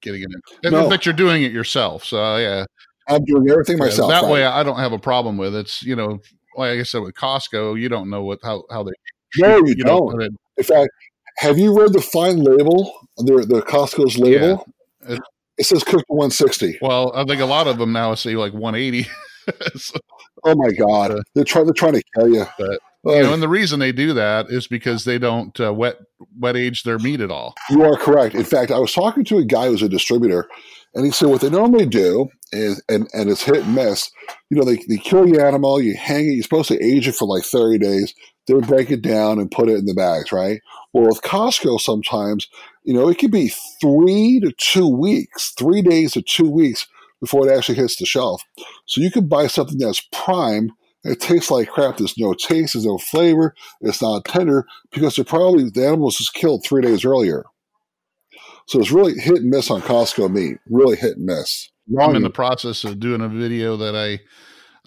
getting it in. No. But you're doing it yourself, so uh, yeah. I'm doing everything myself. that right? way, I don't have a problem with it. It's you know, like I said with Costco, you don't know what how how they. No, you, you don't. Know, in fact, have you read the fine label, the the Costco's label? Yeah. It, it says cooked 160. Well, I think a lot of them now say like 180. so, oh my god, they're trying they're trying to kill you. But you know, and the reason they do that is because they don't uh, wet wet age their meat at all. You are correct. In fact, I was talking to a guy who's a distributor, and he said what they normally do is, and and it's hit and miss. You know, they they kill the animal, you hang it. You're supposed to age it for like 30 days. They would break it down and put it in the bags, right? Well, with Costco, sometimes you know it could be three to two weeks, three days to two weeks before it actually hits the shelf. So you could buy something that's prime it tastes like crap. There's no taste, there's no flavor, it's not tender because it probably the animal was killed three days earlier. So it's really hit and miss on Costco meat. Really hit and miss. Wrong. I'm in the process of doing a video that I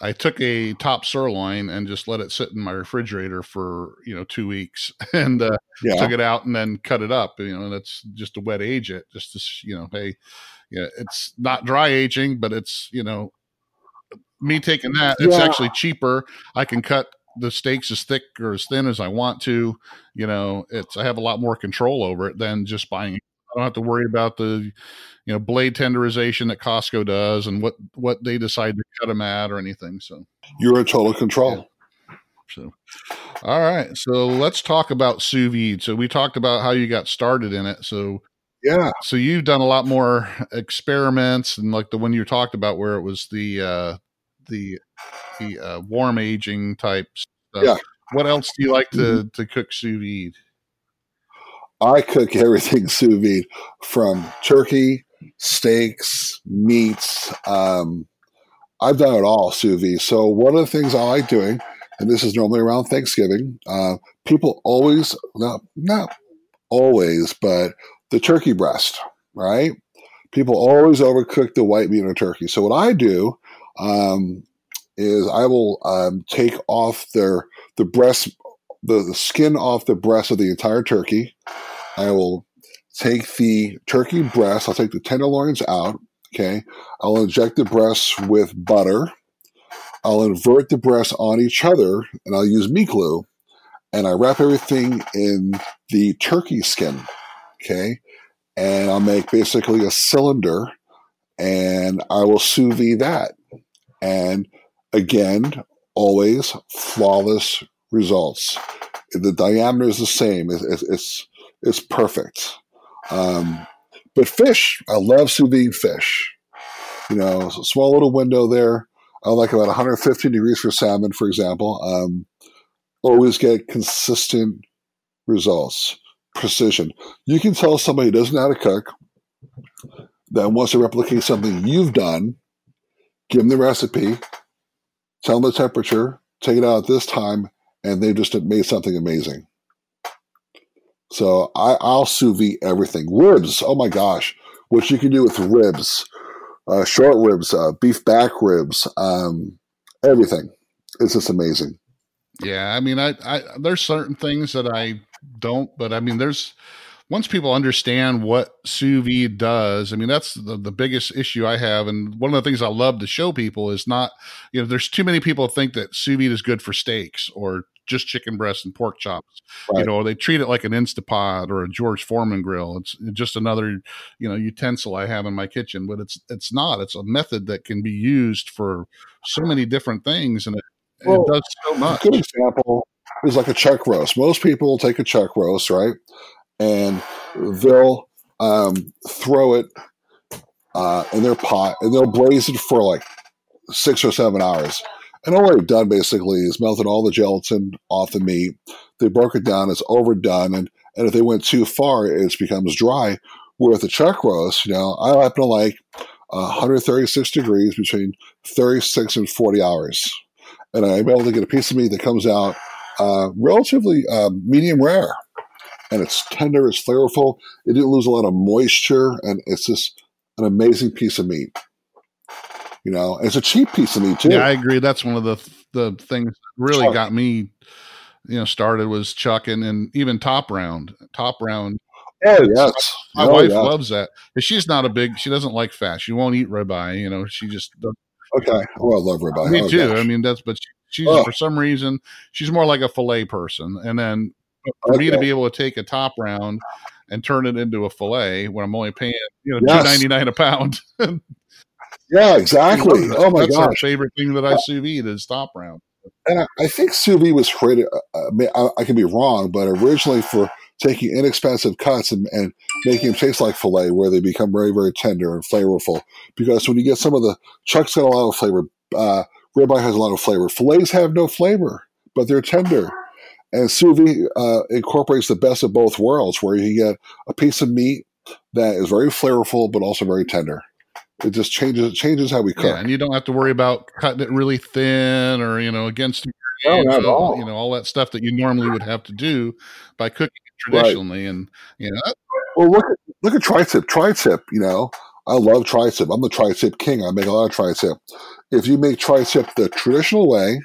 I took a top sirloin and just let it sit in my refrigerator for you know two weeks, and uh, yeah. took it out and then cut it up. You know, and that's just to wet age it, just to you know, hey, yeah, it's not dry aging, but it's you know me taking that, it's yeah. actually cheaper. I can cut the steaks as thick or as thin as I want to. You know, it's I have a lot more control over it than just buying. I don't have to worry about the, you know, blade tenderization that Costco does and what what they decide to cut them at or anything. So you're in total control. Yeah. So, all right. So let's talk about sous vide. So we talked about how you got started in it. So yeah. So you've done a lot more experiments and like the one you talked about where it was the uh the the uh, warm aging types. stuff. Yeah. What else do you like to mm-hmm. to cook sous vide? I cook everything sous vide from turkey, steaks, meats. Um, I've done it all sous vide. So one of the things I like doing, and this is normally around Thanksgiving, uh, people always not not always, but the turkey breast, right? People always overcook the white meat in a turkey. So what I do um, is I will um, take off their the breast, the, the skin off the breast of the entire turkey. I will take the turkey breast, I'll take the tenderloins out. Okay. I'll inject the breasts with butter. I'll invert the breasts on each other and I'll use meat glue and I wrap everything in the turkey skin. Okay. And I'll make basically a cylinder and I will sous vide that. And again, always flawless results. The diameter is the same. It's, it's, it's perfect. Um, but fish, I love sous vide fish. You know, small little window there. I like about 115 degrees for salmon, for example. Um, always get consistent results, precision. You can tell somebody who doesn't know how to cook that wants to replicate something you've done, give them the recipe, tell them the temperature, take it out at this time, and they've just made something amazing. So I, I'll sous vide everything. Ribs, oh my gosh, what you can do with ribs, uh, short ribs, uh, beef back ribs, um, everything. It's just amazing. Yeah, I mean, I, I there's certain things that I don't, but I mean, there's once people understand what sous vide does, I mean, that's the, the biggest issue I have. And one of the things I love to show people is not, you know, there's too many people think that sous vide is good for steaks or just chicken breasts and pork chops. Right. You know, they treat it like an Instapot or a George Foreman grill. It's just another, you know, utensil I have in my kitchen, but it's it's not. It's a method that can be used for so many different things, and it, well, it does so much. A good example is like a chuck roast. Most people take a chuck roast, right, and they'll um, throw it uh, in their pot and they'll braise it for like six or seven hours and all they've done basically is melted all the gelatin off the meat. They broke it down, it's overdone, and, and if they went too far, it becomes dry. With the chuck roast, you know, I happen to like 136 degrees between 36 and 40 hours. And I'm able to get a piece of meat that comes out uh, relatively uh, medium rare. And it's tender, it's flavorful. It didn't lose a lot of moisture, and it's just an amazing piece of meat. You know, it's a cheap piece of meat too. Yeah, I agree. That's one of the the things that really Chuck. got me, you know, started was Chuck and, and even Top Round. Top Round. Oh yes, my oh, wife yes. loves that. She's not a big. She doesn't like fat. She won't eat ribeye. You know, she just. Okay. Oh, I love ribeye. Me oh, too. Gosh. I mean, that's but she, she's oh. for some reason she's more like a fillet person, and then for okay. me to be able to take a top round and turn it into a fillet when I'm only paying you know yes. two ninety nine a pound. Yeah, exactly. Oh my That's gosh. our favorite thing that I sous vide is top round. And I, I think sous vide was created. Uh, I, I, can be wrong, but originally for taking inexpensive cuts and, and making them taste like fillet, where they become very, very tender and flavorful. Because when you get some of the chucks got a lot of flavor, uh, ribeye has a lot of flavor. Fillets have no flavor, but they're tender. And sous vide uh, incorporates the best of both worlds, where you get a piece of meat that is very flavorful but also very tender. It just changes it changes how we cook. Yeah, and you don't have to worry about cutting it really thin or you know against no, not at all. you know all that stuff that you normally would have to do by cooking traditionally. Right. And you know, well, look at look at tri-tip. Tri-tip, you know, I love tri-tip. I'm the tri-tip king. I make a lot of tri-tip. If you make tri-tip the traditional way,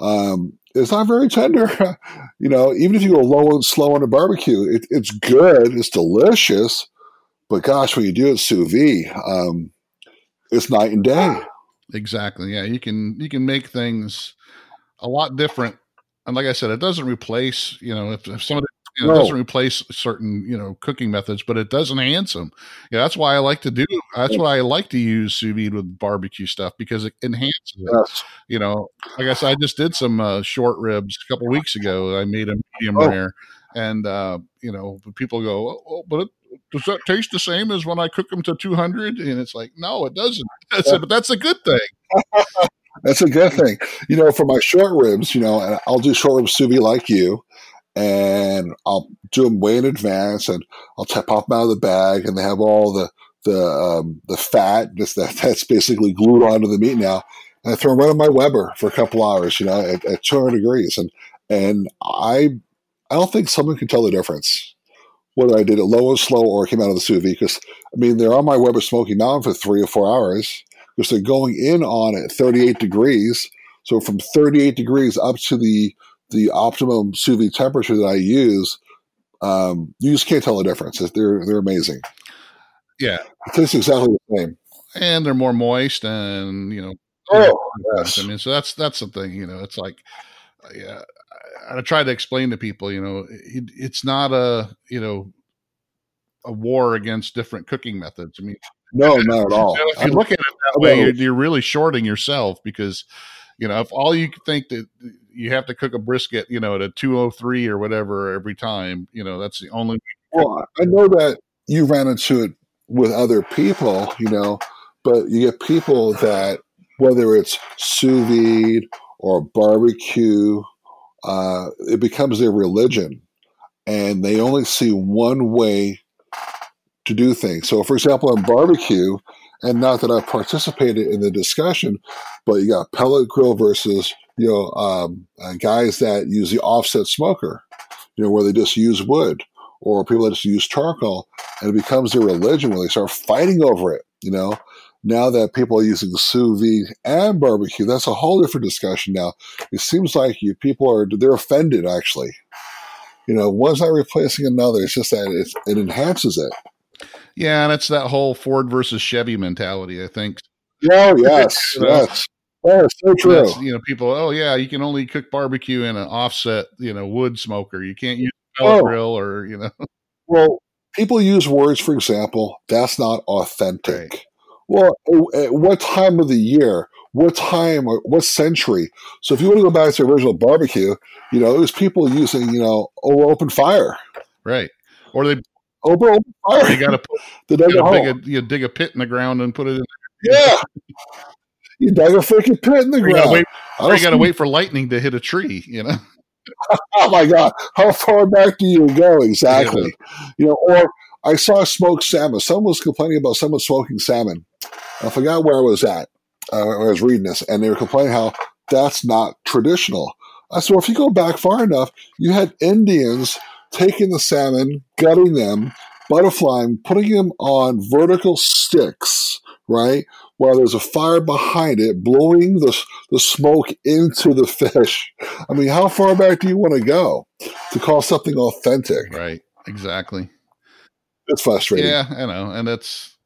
um, it's not very tender. you know, even if you go low and slow on a barbecue, it, it's good. It's delicious. But gosh, when you do it sous vide, um, it's night and day. Exactly. Yeah, you can you can make things a lot different. And like I said, it doesn't replace, you know, if, if somebody you know, no. doesn't replace certain, you know, cooking methods, but it does enhance them. Yeah, that's why I like to do. That's why I like to use sous vide with barbecue stuff because it enhances it. Yes. You know, like I guess I just did some uh, short ribs a couple weeks ago. I made a medium oh. rare, and uh, you know, people go, oh, oh but it, does that taste the same as when I cook them to 200? And it's like, no, it doesn't. I said, but that's a good thing. that's a good thing. You know, for my short ribs, you know, and I'll do short ribs sous vide like you, and I'll do them way in advance, and I'll t- pop them out of the bag, and they have all the the um, the fat just that that's basically glued onto the meat now. And I throw them right on my Weber for a couple hours, you know, at, at 200 degrees, and and I I don't think someone can tell the difference whether I did it low and slow or came out of the sous vide. Because I mean, they're on my Weber Smoky Mountain for three or four hours because they're going in on at 38 degrees. So from 38 degrees up to the the optimum sous vide temperature that I use, Um, you just can't tell the difference. They're they're amazing. Yeah, it tastes exactly the same, and they're more moist, and you know. Oh, yes. I mean, so that's that's the thing. You know, it's like, yeah. I try to explain to people, you know, it, it's not a you know a war against different cooking methods. I mean, no, not at all. You know, if you look at it that way, you're, you're really shorting yourself because you know if all you think that you have to cook a brisket, you know, at a 203 or whatever every time, you know, that's the only. Well, I know that you ran into it with other people, you know, but you get people that whether it's sous vide or barbecue, uh, it becomes their religion, and they only see one way to do things. So, for example, in barbecue, and not that I've participated in the discussion, but you got pellet grill versus you know um, uh, guys that use the offset smoker, you know, where they just use wood, or people that just use charcoal, and it becomes their religion when they start fighting over it. You know, now that people are using sous vide and barbecue, that's a whole different discussion. Now, it seems like you people are they're offended actually. You know, one's not replacing another. It's just that it, it enhances it. Yeah, and it's that whole Ford versus Chevy mentality. I think. Oh yes, you know, yes. Oh, so true. You know, people. Oh yeah, you can only cook barbecue in an offset, you know, wood smoker. You can't use pellet oh. grill or you know. Well, people use words, for example, that's not authentic. Right. Well, at what time of the year? What time or what century? So if you want to go back to the original barbecue, you know, it was people using, you know, oh, open fire. Right. Or they oh, open, open fire. You got to dig, a, you dig a pit in the ground and put it in. Yeah. you dug a freaking pit in the ground. Or you got to wait for lightning to hit a tree, you know? oh my God. How far back do you go exactly? Yeah. You know, or I saw a smoked salmon. Someone was complaining about someone smoking salmon. I forgot where I was at. Uh, I was reading this, and they were complaining how that's not traditional. I said, well, if you go back far enough, you had Indians taking the salmon, gutting them, butterflying, putting them on vertical sticks, right? While there's a fire behind it, blowing the, the smoke into the fish. I mean, how far back do you want to go to call something authentic? Right, exactly. It's frustrating. Yeah, I know. And it's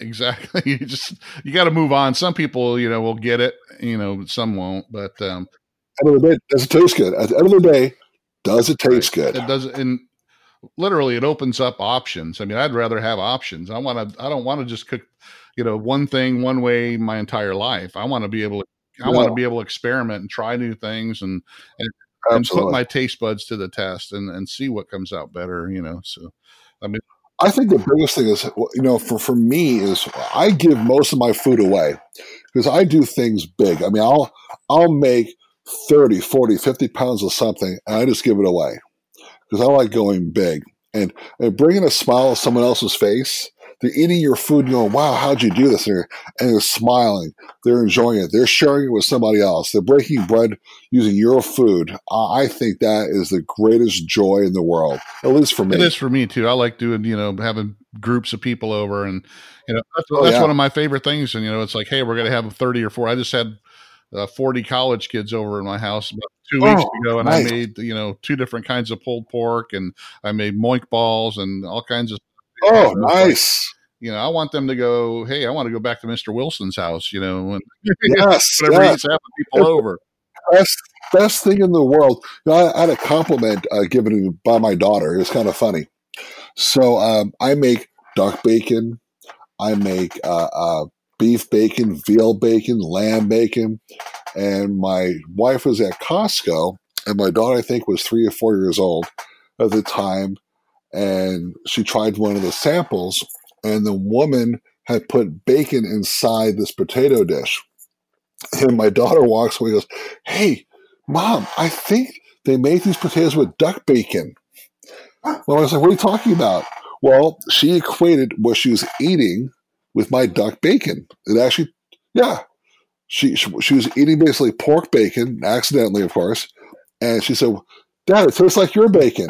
exactly you just you got to move on. Some people, you know, will get it, you know, some won't, but um at the end of the day, does it taste good? At the end of the day, does it taste right. good? It does and literally it opens up options. I mean, I'd rather have options. I want to I don't want to just cook, you know, one thing one way my entire life. I want to be able to I want to be able to experiment and try new things and and, and put my taste buds to the test and and see what comes out better, you know. So I mean I think the biggest thing is, you know, for, for me is I give most of my food away because I do things big. I mean, I'll, I'll make 30, 40, 50 pounds of something and I just give it away because I like going big and, and bringing a smile to someone else's face they're eating your food and going, wow, how'd you do this? And they're, and they're smiling. They're enjoying it. They're sharing it with somebody else. They're breaking bread using your food. I think that is the greatest joy in the world, at least for me. It is for me too. I like doing, you know, having groups of people over and, you know, that's, oh, that's yeah. one of my favorite things. And, you know, it's like, hey, we're going to have 30 or four. I just had uh, 40 college kids over in my house about two oh, weeks ago and nice. I made, you know, two different kinds of pulled pork and I made moink balls and all kinds of Oh, nice. Like, you know, I want them to go. Hey, I want to go back to Mister Wilson's house. You know, and yes, whenever yes. he's having people over. Best best thing in the world. You know, I, I, had a compliment uh, given by my daughter. It's kind of funny. So um, I make duck bacon. I make uh, uh, beef bacon, veal bacon, lamb bacon, and my wife was at Costco, and my daughter I think was three or four years old at the time and she tried one of the samples, and the woman had put bacon inside this potato dish. And my daughter walks away and goes, Hey, mom, I think they made these potatoes with duck bacon. Well, I was like, What are you talking about? Well, she equated what she was eating with my duck bacon. It actually, yeah. She, she, she was eating basically pork bacon, accidentally, of course. And she said, Dad, it tastes like your bacon.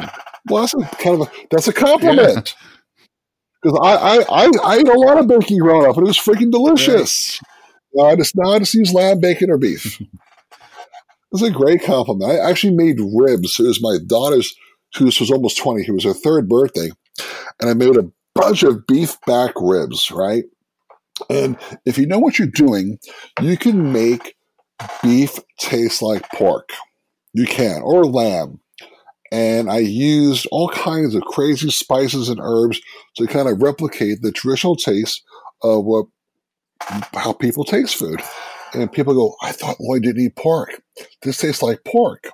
Well, that's a kind of a that's a compliment. Because yeah. I, I, I I ate a lot of bacon growing up, and it was freaking delicious. Right. I just now I just use lamb bacon or beef. it's a great compliment. I actually made ribs. It was my daughter's. who was almost 20. It was her third birthday. And I made a bunch of beef back ribs, right? And if you know what you're doing, you can make beef taste like pork. You can, or lamb. And I used all kinds of crazy spices and herbs to kind of replicate the traditional taste of what how people taste food. And people go, I thought Lloyd didn't eat pork. This tastes like pork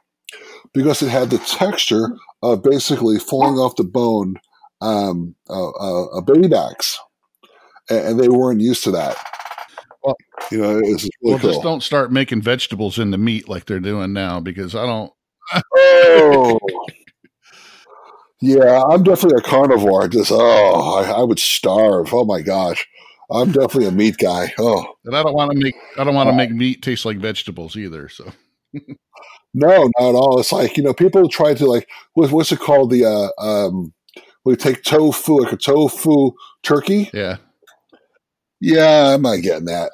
because it had the texture of basically falling off the bone um, uh, uh, baby backs, and, and, they weren't used to that. Well, you know, it's really well, cool. just don't start making vegetables into meat like they're doing now because I don't. Oh, yeah, I'm definitely a carnivore. Just oh, I, I would starve. Oh my gosh. I'm definitely a meat guy. Oh, and I don't want to make I don't want to make meat taste like vegetables either. So, no, not at all. It's like you know, people try to like what, what's it called? The uh, um, we take tofu, like a tofu turkey. Yeah, yeah, I'm not getting that.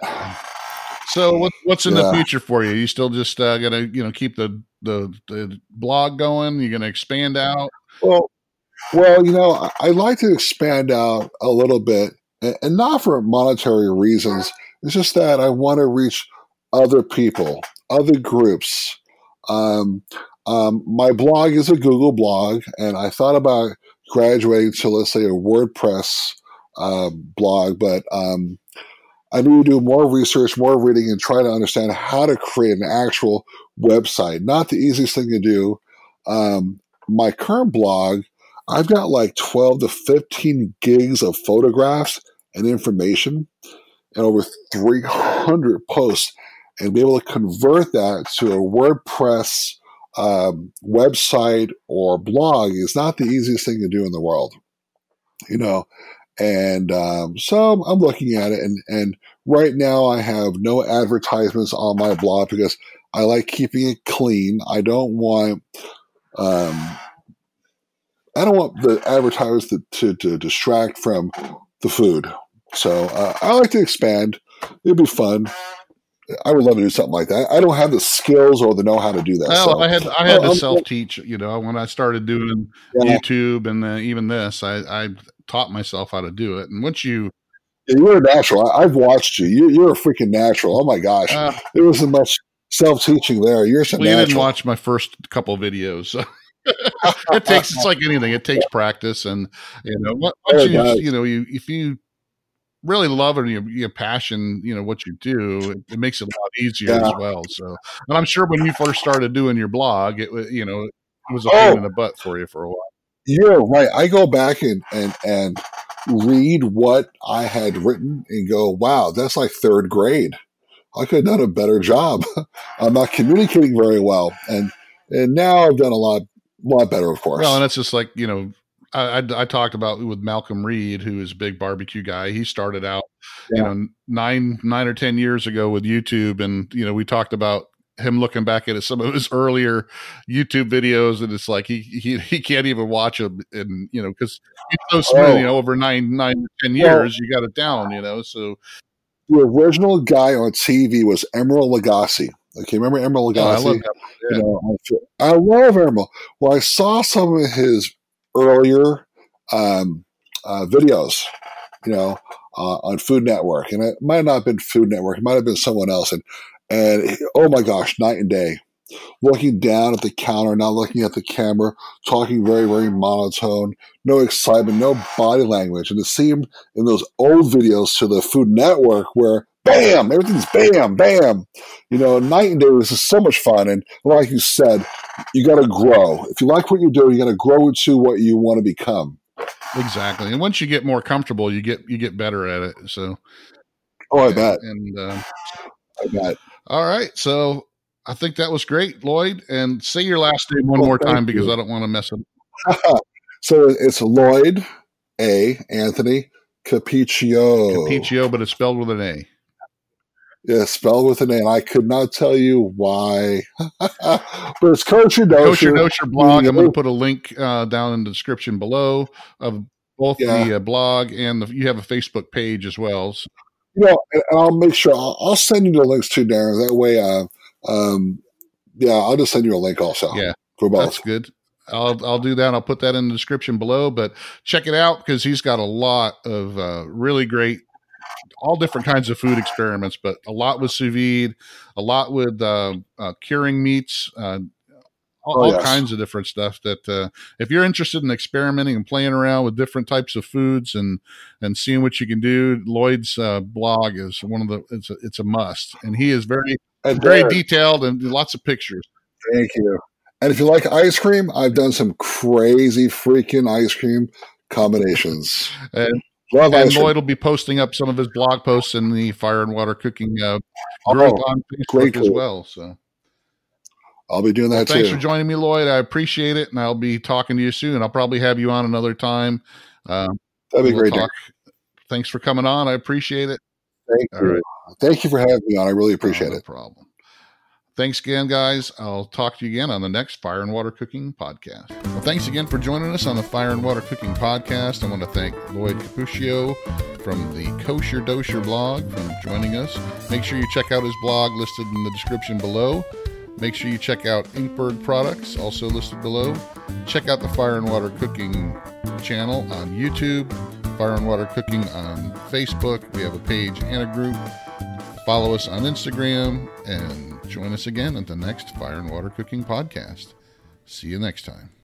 So, what, what's in Yeah. the future for you? You still just uh, gonna you know keep the the, the blog going? You're gonna expand out? Well, well, you know, I, like to expand out a little bit, and, not for monetary reasons. It's just that I want to reach other people, other groups. Um, um, my blog is a Google blog, and I thought about graduating to, let's say, a WordPress um, blog, but um, I need to do more research, more reading, and try to understand how to create an actual website. Not the easiest thing to do. Um, my current blog, I've got like 12 to 15 gigs of photographs and information and over 300 posts and be able to convert that to a WordPress um, website or blog is not the easiest thing to do in the world, you know. And um, so I'm looking at it, and and right now I have no advertisements on my blog because I like keeping it clean. I don't want um, I don't want the advertisers to, to, to distract from the food. So uh, I like to expand. It'd be fun. I would love to do something like that. I don't have the skills or the know how to do that. Well, so. I had I had to self teach. You know, when I started doing Yeah. YouTube and uh, even this, I, I taught myself how to do it. And once you, Yeah, you're a natural. I, I've watched you. you. You're a freaking natural. Oh my gosh, uh, there wasn't much self teaching there. You're a well, you didn't watch my first couple videos. So. it takes it's like anything. It takes practice, and you know, Oh, once you you know you if you really love it and you, you passion, you know what you do, it, it makes it a lot easier Yeah. as well. So, and I'm sure when you first started doing your blog, it was you know it was a Oh. pain in the butt for you for a while. You're right. I go back and, and, and read what I had written and go, wow, that's like third grade. I could have done a better job. I'm not communicating very well. And and now I've done a lot lot better, of course. Well, and it's just like you know, I, I, I talked about with Malcolm Reed, who is a big barbecue guy. He started out, you know, nine nine or ten years ago with YouTube, and you know, we talked about him looking back at some of his earlier YouTube videos, and it's like he he, he can't even watch them, and you know, because he's so smooth, Oh. you know, over nine nine ten Well- years, you got it down, you know. So the original guy on TV was Emeril Lagasse. Okay, remember Emeril oh, I Lagasse? love that. you know, I love Emeril. Well, I saw some of his earlier um, uh, videos, you know, uh, on Food Network, and it might not have been Food Network; it might have been someone else. And and oh my gosh, night and day. Looking down at the counter, not looking at the camera, talking very, very monotone, no excitement, no body language. And it seemed in those old videos to the Food Network where bam, everything's bam, bam. You know, night and day was just so much fun. And like you said, you got to grow. If you like what you do, you got to grow into what you want to become. Exactly, and once you get more comfortable, you get you get better at it. So, Oh, I bet. and uh, I bet. All right. So I think that was great, Lloyd. And say your last name one Oh, more time because you. I don't want to mess it. so it's Lloyd A. Anthony Cupiccia. Cupiccia, but it's spelled with an A. Yeah, spelled with an A. And I could not tell you why. but it's Kosher Kosher Dosher. Dosher blog. I'm going to put a link uh, down in the description below of both Yeah. the uh, blog and the, you have a Facebook page as well. So, You know, and and I'll make sure I'll, I'll send you the links too, Darren. That way, uh, um, yeah, I'll just send you a link also. Yeah, for both. that's good. I'll I'll do that. I'll put that in the description below. But check it out because he's got a lot of uh, really great, all different kinds of food experiments. But a lot with sous vide, a lot with uh, uh, curing meats, uh, all, Oh, all yes. kinds of different stuff. That uh, if you're interested in experimenting and playing around with different types of foods and and seeing what you can do, Lloyd's uh, blog is one of the it's a, it's a must, and he is very And very Darren, detailed and lots of pictures. Thank you. And if you like ice cream, I've done some crazy freaking ice cream combinations. And Love and ice cream. Lloyd will be posting up some of his blog posts in the Fire and Water Cooking uh, group Oh, on Facebook great as well. So I'll be doing that too. thanks too. for joining me, Lloyd. I appreciate it, and I'll be talking to you soon. I'll probably have you on another time. Uh, That'd be we'll great. talk. Thanks for coming on. I appreciate it. Thank All you. right. Thank you for having me on. I really appreciate Oh, no it. problem. Thanks again, guys. I'll talk to you again on the next Fire and Water Cooking Podcast. Well, thanks again for joining us on the Fire and Water Cooking Podcast. I want to thank Lloyd Cupiccia from the Kosher Dosher blog for joining us. Make sure you check out his blog listed in the description below. Make sure you check out Inkbird products, also listed below. Check out the Fire and Water Cooking channel on YouTube, Fire and Water Cooking on Facebook. We have a page and a group. Follow us on Instagram and join us again at the next Fire and Water Cooking Podcast. See you next time.